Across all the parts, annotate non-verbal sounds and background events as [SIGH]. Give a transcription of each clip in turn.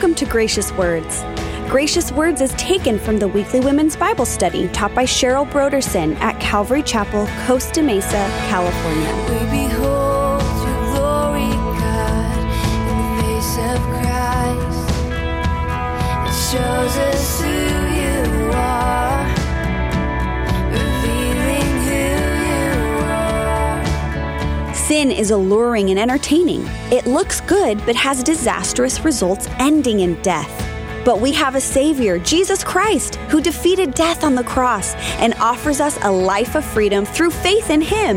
Welcome to Gracious Words. Gracious Words is taken from the weekly women's Bible study taught by Cheryl Brodersen at Calvary Chapel, Costa Mesa, California. We behold Sin is alluring and entertaining. It looks good, but has disastrous results ending in death. But we have a Savior, Jesus Christ, who defeated death on the cross and offers us a life of freedom through faith in Him.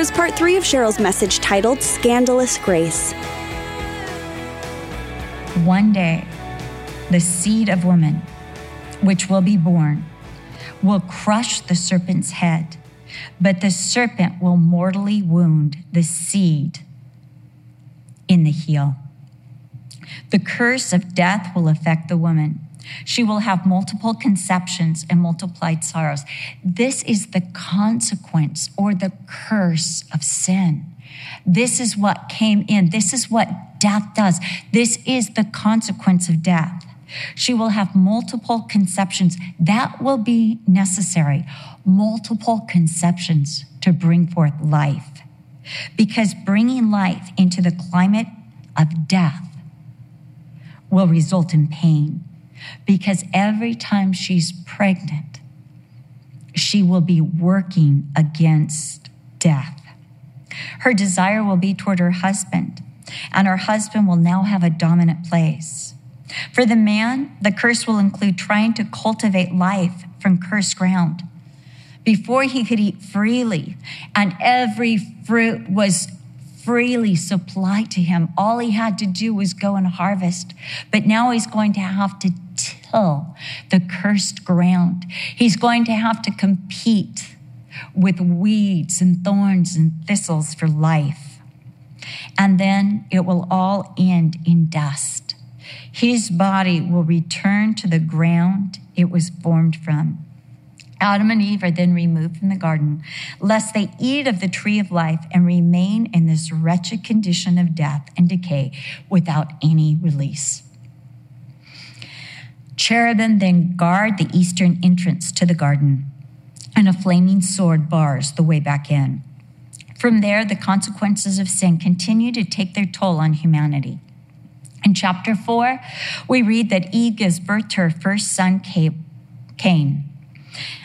Is part three of Cheryl's message titled Scandalous Grace. One day, the seed of woman, which will be born, will crush the serpent's head, but the serpent will mortally wound the seed in the heel. The curse of death will affect the woman. She will have multiple conceptions and multiplied sorrows. This is the consequence or the curse of sin. This is what came in. This is what death does. This is the consequence of death. She will have multiple conceptions. That will be necessary. Multiple conceptions to bring forth life. Because bringing life into the climate of death will result in pain. Because every time she's pregnant, she will be working against death. Her desire will be toward her husband, and her husband will now have a dominant place. For the man, the curse will include trying to cultivate life from cursed ground. Before he could eat freely, and every fruit was freely supplied to him, all he had to do was go and harvest. But now he's going to have to till the cursed ground. He's going to have to compete with weeds and thorns and thistles for life. And then it will all end in dust. His body will return to the ground it was formed from. Adam and Eve are then removed from the garden, lest they eat of the tree of life and remain in this wretched condition of death and decay without any release. Cherubim then guard the eastern entrance to the garden, and a flaming sword bars the way back in. From there, the consequences of sin continue to take their toll on humanity. In chapter 4, we read that Eve gives birth to her first son, Ca- Cain.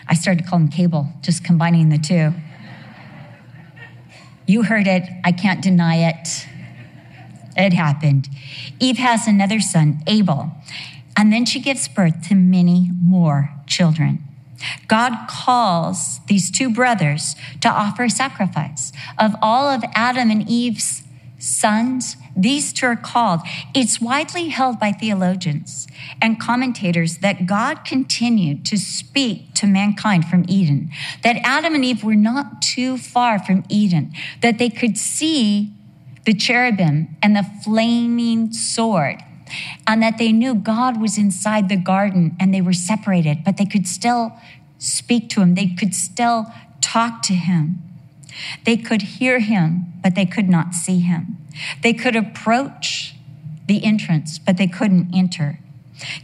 I started to call him Cable, just combining the two. You heard it, I can't deny it. It happened. Eve has another son, Abel, and then she gives birth to many more children. God calls these two brothers to offer sacrifice. Of all of Adam and Eve's sons, these two are called. It's widely held by theologians and commentators that God continued to speak to mankind from Eden, that Adam and Eve were not too far from Eden, that they could see the cherubim and the flaming sword, and that they knew God was inside the garden and they were separated, but they could still speak to him, they could still talk to him. They could hear him, but they could not see him. They could approach the entrance, but they couldn't enter.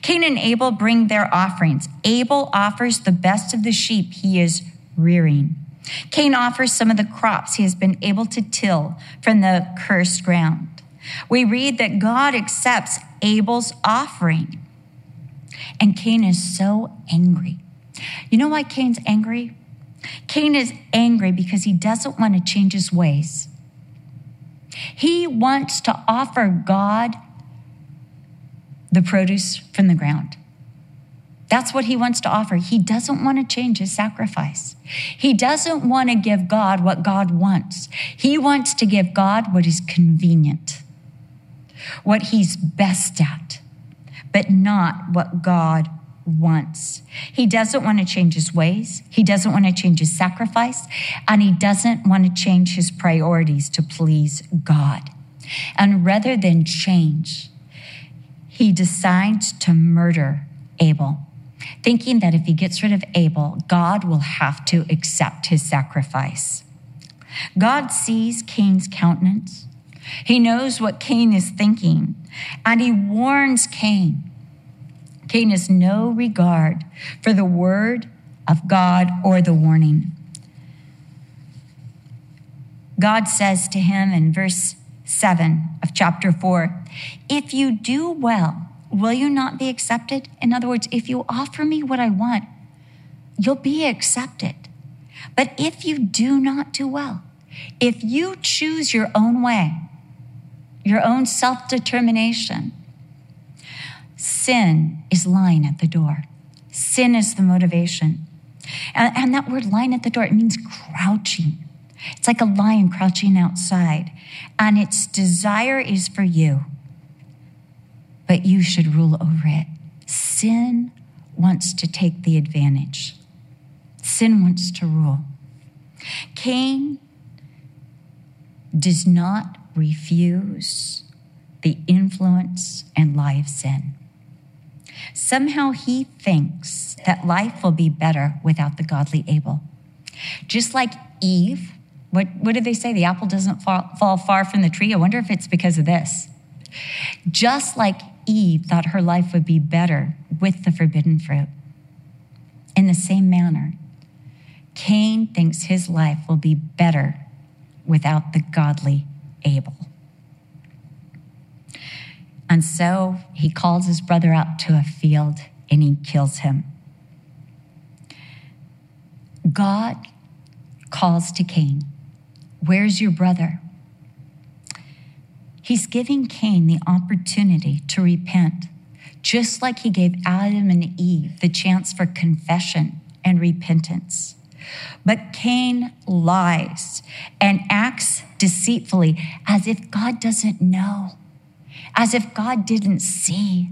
Cain and Abel bring their offerings. Abel offers the best of the sheep he is rearing. Cain offers some of the crops he has been able to till from the cursed ground. We read that God accepts Abel's offering. And Cain is so angry. You know why Cain's angry? Cain is angry because he doesn't want to change his ways. He wants to offer God the produce from the ground. That's what he wants to offer. He doesn't want to change his sacrifice. He doesn't want to give God what God wants. He wants to give God what is convenient, what he's best at, but not what God wants. He doesn't want to change his ways. He doesn't want to change his sacrifice. And he doesn't want to change his priorities to please God. And rather than change, he decides to murder Abel, thinking that if he gets rid of Abel, God will have to accept his sacrifice. God sees Cain's countenance. He knows what Cain is thinking, and he warns Cain. Cain has no regard for the word of God or the warning. God says to him in verse 7 of chapter 4 If you do well, will you not be accepted? In other words, if you offer me what I want, you'll be accepted. But if you do not do well, if you choose your own way, your own self determination, sin is lying at the door. Sin is the motivation. And, and, that word lying at the door, it means crouching. It's like a lion crouching outside, and its desire is for you, but you should rule over it. Sin wants to take the advantage, sin wants to rule. Cain does not refuse the influence and lie of sin. Somehow he thinks that life will be better without the godly Abel. Just like Eve, what, what did they say? The apple doesn't fall, fall far from the tree. I wonder if it's because of this. Just like Eve thought her life would be better with the forbidden fruit. In the same manner, Cain thinks his life will be better without the godly Abel. And so he calls his brother out to a field and he kills him. God calls to Cain, Where's your brother? He's giving Cain the opportunity to repent, just like he gave Adam and Eve the chance for confession and repentance. But Cain lies and acts deceitfully as if God doesn't know as if God didn't see.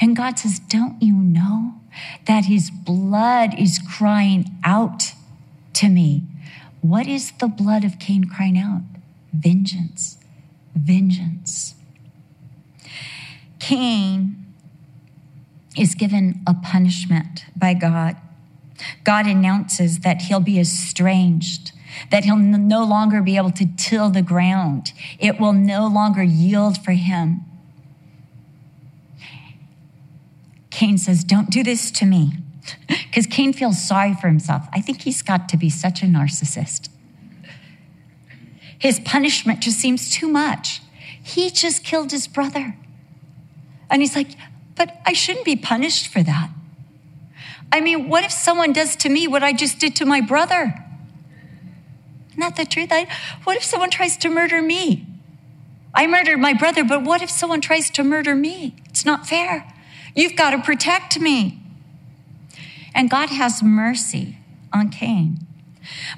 And God says, Don't you know that his blood is crying out to me? What is the blood of Cain crying out? Vengeance, vengeance. Cain is given a punishment by God. God announces that he'll be estranged that he'll no longer be able to till the ground. It will no longer yield for him. Cain says, Don't do this to me. [LAUGHS] Because Cain feels sorry for himself. I think he's got to be such a narcissist. His punishment just seems too much. He just killed his brother. And he's like, But I shouldn't be punished for that. I mean, what if someone does to me what I just did to my brother? Isn't that the truth? I, what if someone tries to murder me? I murdered my brother, but what if someone tries to murder me? It's not fair. You've got to protect me. And God has mercy on Cain.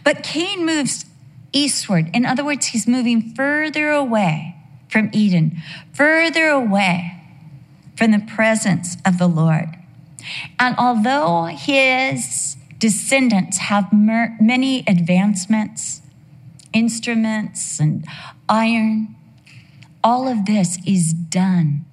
But Cain moves eastward. In other words, he's moving further away from Eden, further away from the presence of the Lord. And although his descendants have mer- many advancements, instruments and iron. All of this is done,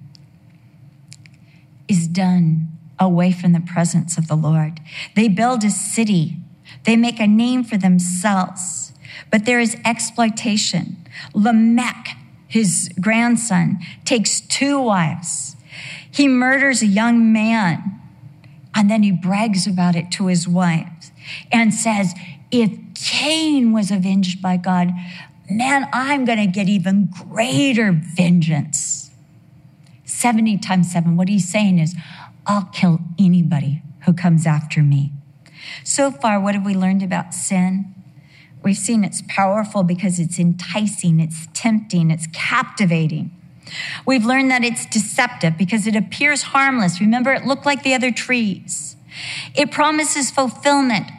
is done away from the presence of the Lord. They build a city, they make a name for themselves, but there is exploitation. Lamech, his grandson, takes two wives. He murders a young man and then he brags about it to his wife and says, if Cain was avenged by God, man, I'm going to get even greater vengeance. 70 times 7. What he's saying is, I'll kill anybody who comes after me. So far, what have we learned about sin? We've seen it's powerful because it's enticing, it's tempting, it's captivating. We've learned that it's deceptive because it appears harmless. Remember, it looked like the other trees. It promises fulfillment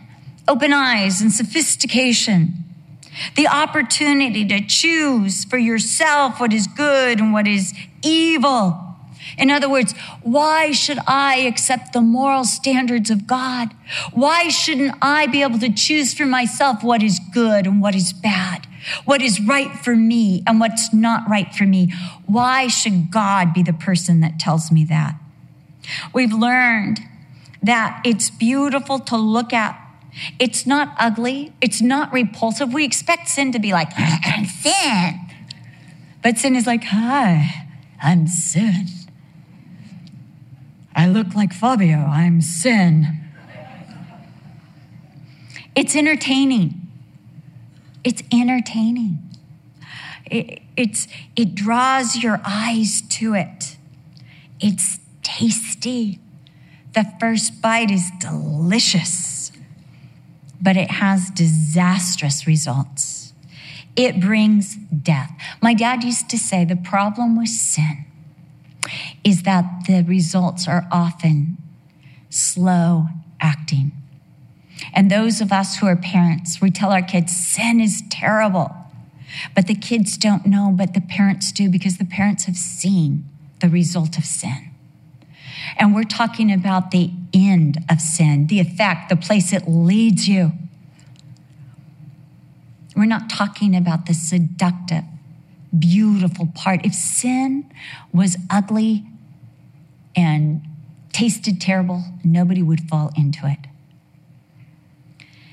open eyes and sophistication, the opportunity to choose for yourself what is good and what is evil. In other words, why should I accept the moral standards of God? Why shouldn't I be able to choose for myself what is good and what is bad? What is right for me and what's not right for me? Why should God be the person that tells me that? We've learned that it's beautiful to look at. It's not ugly. It's not repulsive. We expect sin to be like, I'm sin. But sin is like, hi, I'm sin. I look like Fabio. I'm sin. It's entertaining. It's entertaining. It, it's, it draws your eyes to it. It's tasty. The first bite is delicious, but it has disastrous results. It brings death. My dad used to say the problem with sin is that the results are often slow acting. And those of us who are parents, we tell our kids sin is terrible. But the kids don't know, but the parents do because the parents have seen the result of sin. And we're talking about the end of sin, the effect, the place it leads you. We're not talking about the seductive, beautiful part. If sin was ugly and tasted terrible, nobody would fall into it.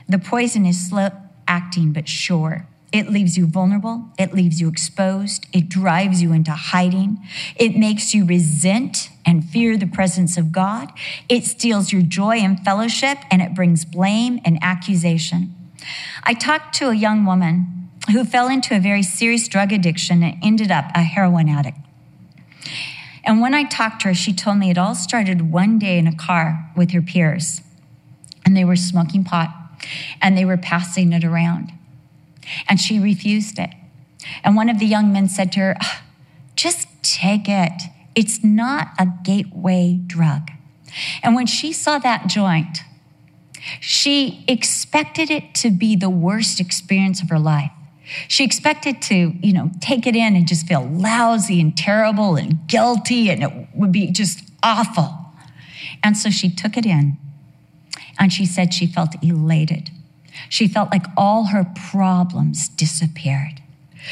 The poison is slow acting but sure. It leaves you vulnerable. It leaves you exposed. It drives you into hiding. It makes you resent and fear the presence of God. It steals your joy and fellowship, and it brings blame and accusation. I talked to a young woman who fell into a very serious drug addiction and ended up a heroin addict. And when I talked to her, she told me it all started one day in a car with her peers, and they were smoking pot and they were passing it around. And she refused it. And one of the young men said to her, Just take it. It's not a gateway drug. And when she saw that joint, she expected it to be the worst experience of her life. She expected to, you know, take it in and just feel lousy and terrible and guilty and it would be just awful. And so she took it in and she said she felt elated. She felt like all her problems disappeared.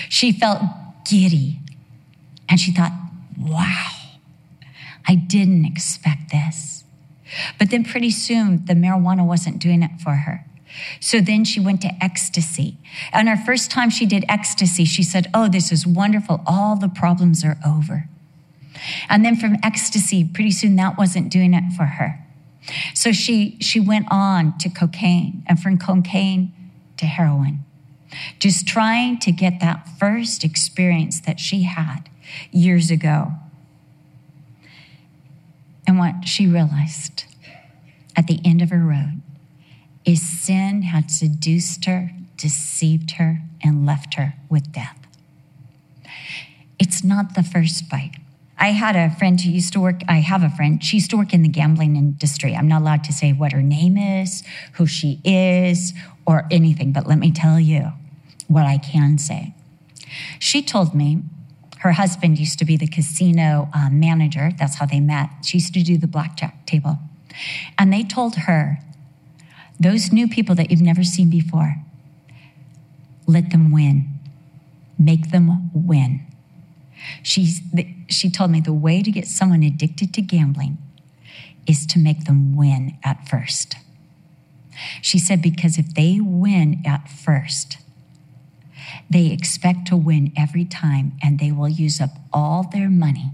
She felt giddy. And she thought, wow, I didn't expect this. But then pretty soon, the marijuana wasn't doing it for her. So then she went to ecstasy. And her first time she did ecstasy, she said, Oh, this is wonderful. All the problems are over. And then from ecstasy, pretty soon that wasn't doing it for her. So she, she went on to cocaine and from cocaine to heroin, just trying to get that first experience that she had years ago. And what she realized at the end of her road is sin had seduced her, deceived her, and left her with death. It's not the first bite. I had a friend who used to work, I have a friend, she used to work in the gambling industry. I'm not allowed to say what her name is, who she is, or anything, but let me tell you what I can say. She told me her husband used to be the casino uh, manager. That's how they met. She used to do the blackjack table. And they told her, those new people that you've never seen before, let them win, make them win. She's, she told me the way to get someone addicted to gambling is to make them win at first. She said, because if they win at first, they expect to win every time and they will use up all their money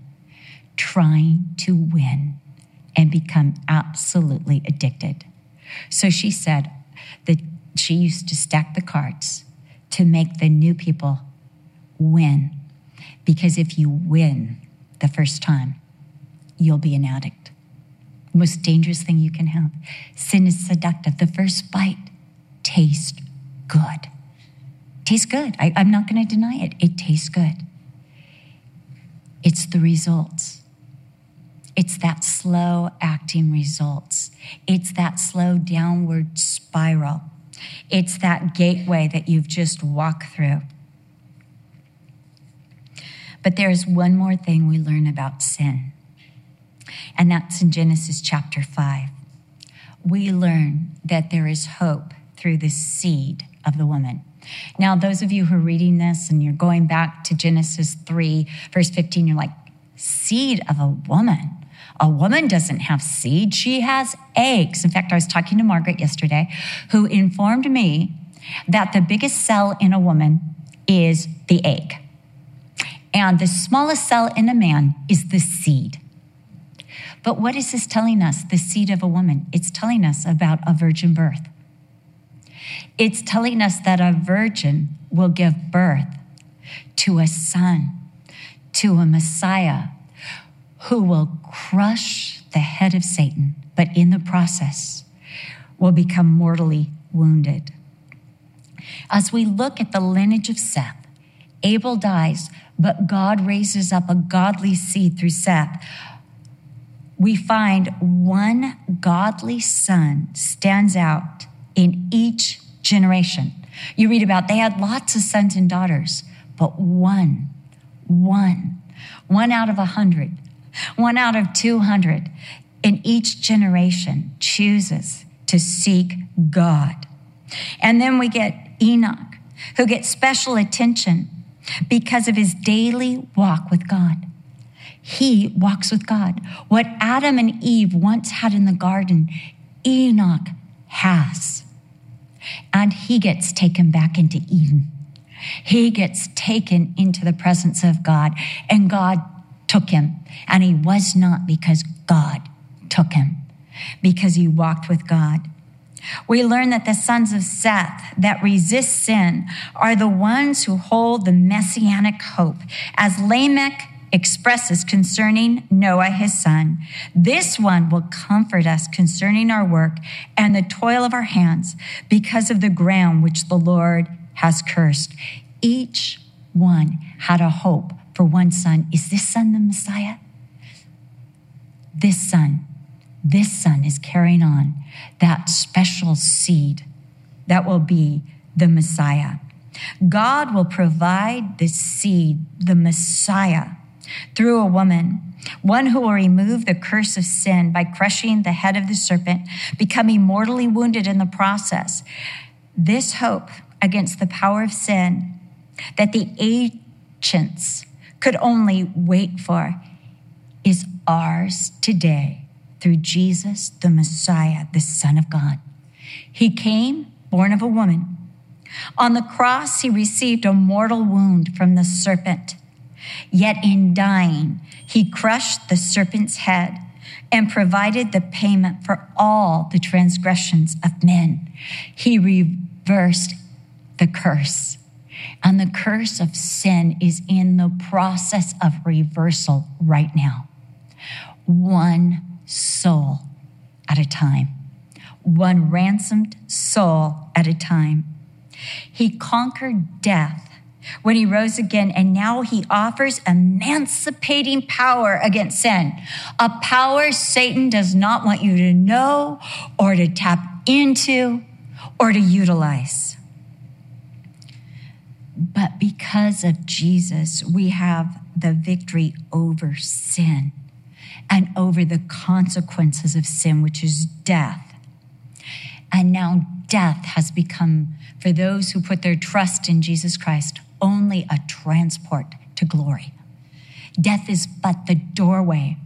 trying to win and become absolutely addicted. So she said that she used to stack the cards to make the new people win because if you win the first time, you'll be an addict. Most dangerous thing you can have. Sin is seductive. The first bite tastes good. Tastes good. I, I'm not going to deny it. It tastes good. It's the results. It's that slow acting results. It's that slow downward spiral. It's that gateway that you've just walked through. But there's one more thing we learn about sin. and that's in Genesis chapter 5. We learn that there is hope through the seed of the woman. Now, those of you who are reading this and you're going back to Genesis 3, verse 15, you're like, seed of a woman. A woman doesn't have seed, she has eggs. In fact, I was talking to Margaret yesterday, who informed me that the biggest cell in a woman is the egg, and the smallest cell in a man is the seed. But what is this telling us? The seed of a woman. It's telling us about a virgin birth. It's telling us that a virgin will give birth to a son, to a Messiah who will crush the head of Satan, but in the process will become mortally wounded. As we look at the lineage of Seth, Abel dies, but God raises up a godly seed through Seth. We find one godly son stands out in each generation. You read about they had lots of sons and daughters, but one, one, one out of a hundred, one out of 200 in each generation chooses to seek God. And then we get Enoch, who gets special attention because of his daily walk with God. He walks with God. What Adam and Eve once had in the garden, Enoch has. And he gets taken back into Eden. He gets taken into the presence of God, and God took him. And he was not because God took him, because he walked with God. We learn that the sons of Seth that resist sin are the ones who hold the messianic hope. As Lamech expresses concerning Noah, his son, this one will comfort us concerning our work and the toil of our hands because of the ground which the Lord has cursed. Each one had a hope for one son. Is this son the Messiah? This son this son is carrying on that special seed that will be the Messiah. God will provide the seed, the Messiah, through a woman, one who will remove the curse of sin by crushing the head of the serpent, becoming mortally wounded in the process. This hope against the power of sin that the ancients could only wait for is ours today through Jesus, the Messiah, the Son of God. He came born of a woman. On the cross, he received a mortal wound from the serpent. Yet in dying, he crushed the serpent's head and provided the payment for all the transgressions of men. He reversed the curse. And the curse of sin is in the process of reversal right now. One soul at a time, one ransomed soul at a time. He conquered death when he rose again, and now he offers emancipating power against sin, a power Satan does not want you to know or to tap into or to utilize. But because of Jesus, we have the victory over sin and over the consequences of sin, which is death. And now death has become, for those who put their trust in Jesus Christ, only a transport to glory. Death is but the doorway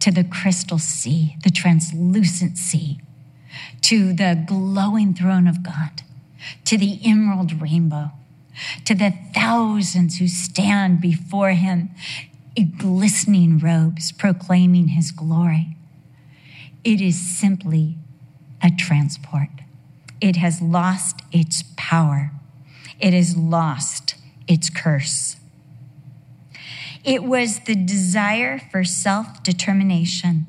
to the crystal sea, the translucent sea, to the glowing throne of God, to the emerald rainbow, to the thousands who stand before him glistening robes proclaiming his glory. It is simply a transport. It has lost its power. It has lost its curse. It was the desire for self determination.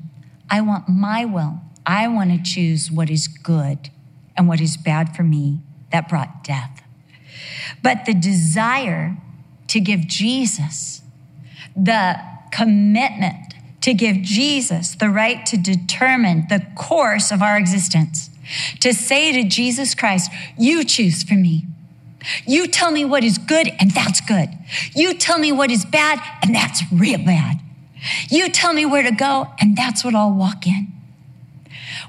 I want my will. I want to choose what is good and what is bad for me that brought death. But the desire to give Jesus the commitment to give Jesus the right to determine the course of our existence. To say to Jesus Christ, You choose for me. You tell me what is good, and that's good. You tell me what is bad, and that's real bad. You tell me where to go, and that's what I'll walk in.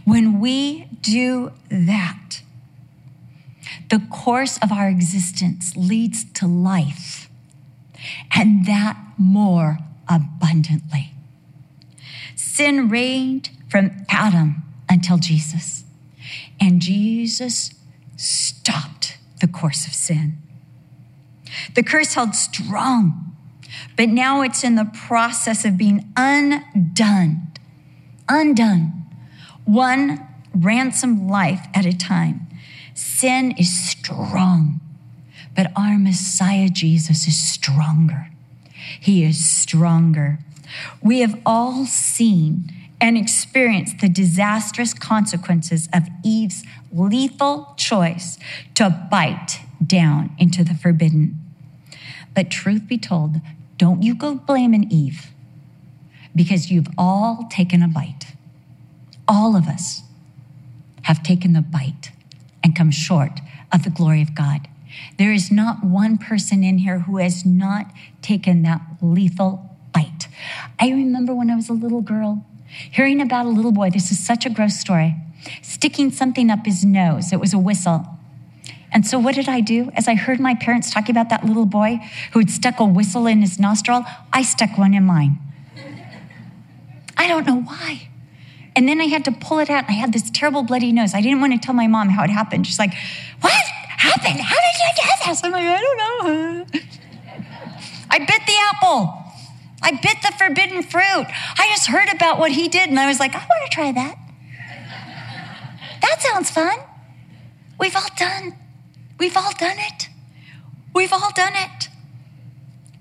When we do that, the course of our existence leads to life, and that more abundantly. Sin reigned from Adam until Jesus, and Jesus stopped the course of sin. The curse held strong, but now it's in the process of being undone. Undone. One ransom life at a time. Sin is strong, but our Messiah Jesus is stronger. He is stronger. We have all seen and experienced the disastrous consequences of Eve's lethal choice to bite down into the forbidden. But truth be told, don't you go blaming Eve because you've all taken a bite. All of us have taken the bite and come short of the glory of God. There is not one person in here who has not taken that lethal bite. I remember when I was a little girl hearing about a little boy, this is such a gross story, sticking something up his nose. It was a whistle. And so, what did I do? As I heard my parents talking about that little boy who had stuck a whistle in his nostril, I stuck one in mine. I don't know why. And then I had to pull it out, I had this terrible bloody nose. I didn't want to tell my mom how it happened. She's like, What How did you do this? I'm like, I don't know. I bit the apple. I bit the forbidden fruit. I just heard about what he did, and I was like, I want to try that. That sounds fun. We've all done. We've all done it. We've all done it.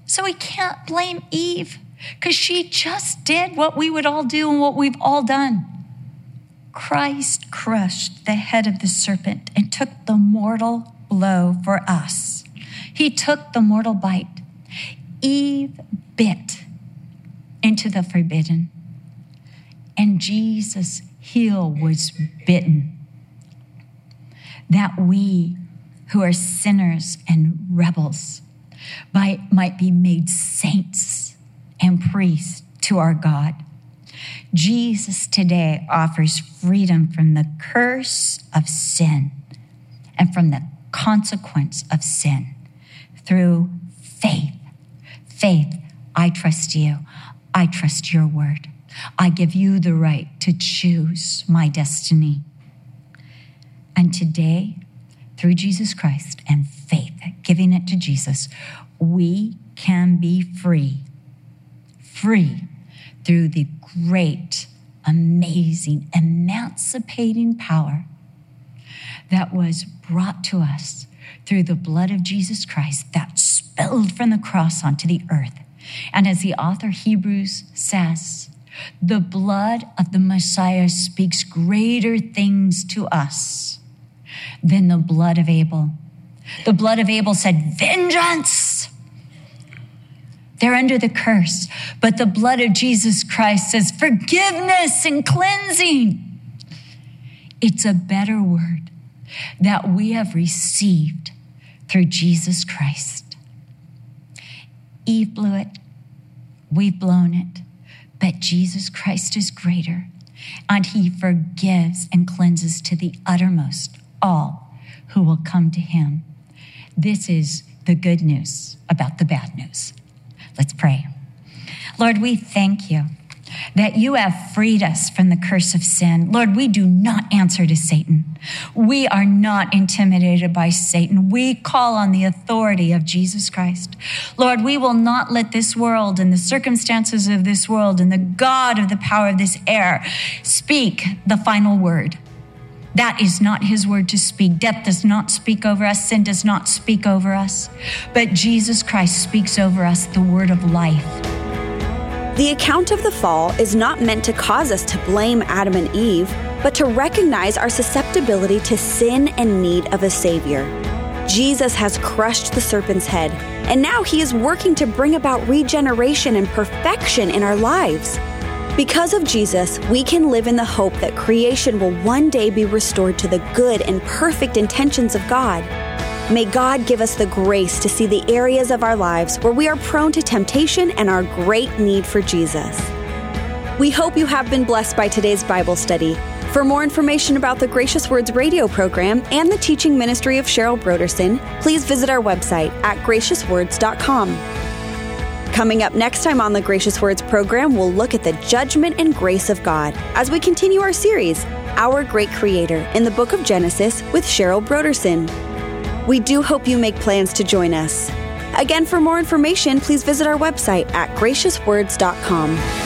So we can't blame Eve because she just did what we would all do and what we've all done. Christ crushed the head of the serpent and took the mortal blow for us. He took the mortal bite. Eve bit into the forbidden, and Jesus' heel was bitten. That we who are sinners and rebels by, might be made saints and priests to our God. Jesus today offers freedom from the curse of sin and from the consequence of sin through faith. Faith, I trust you. I trust your word. I give you the right to choose my destiny. And today, through Jesus Christ and faith, giving it to Jesus, we can be free. Free through the great, amazing, emancipating power that was brought to us through the blood of Jesus Christ that spilled from the cross onto the earth. And as the author Hebrews says, the blood of the Messiah speaks greater things to us than the blood of Abel. The blood of Abel said, Vengeance! They're under the curse. But the blood of Jesus Christ says forgiveness and cleansing. It's a better word that we have received through Jesus Christ. Eve blew it, we've blown it, but Jesus Christ is greater, and he forgives and cleanses to the uttermost all who will come to him. This is the good news about the bad news. Let's pray. Lord, we thank you that you have freed us from the curse of sin. Lord, we do not answer to Satan. We are not intimidated by Satan. We call on the authority of Jesus Christ. Lord, we will not let this world and the circumstances of this world and the God of the power of this air speak the final word. That is not his word to speak. Death does not speak over us. Sin does not speak over us. But Jesus Christ speaks over us the word of life. The account of the fall is not meant to cause us to blame Adam and Eve, but to recognize our susceptibility to sin and need of a Savior. Jesus has crushed the serpent's head, and now he is working to bring about regeneration and perfection in our lives. Because of Jesus, we can live in the hope that creation will one day be restored to the good and perfect intentions of God. May God give us the grace to see the areas of our lives where we are prone to temptation and our great need for Jesus. We hope you have been blessed by today's Bible study. For more information about the Gracious Words radio program and the teaching ministry of Cheryl Brodersen, please visit our website at graciouswords.com. Coming up next time on the Gracious Words program, we'll look at the judgment and grace of God as we continue our series, Our Great Creator, in the book of Genesis with Cheryl Brodersen. We do hope you make plans to join us. Again, for more information, please visit our website at graciouswords.com.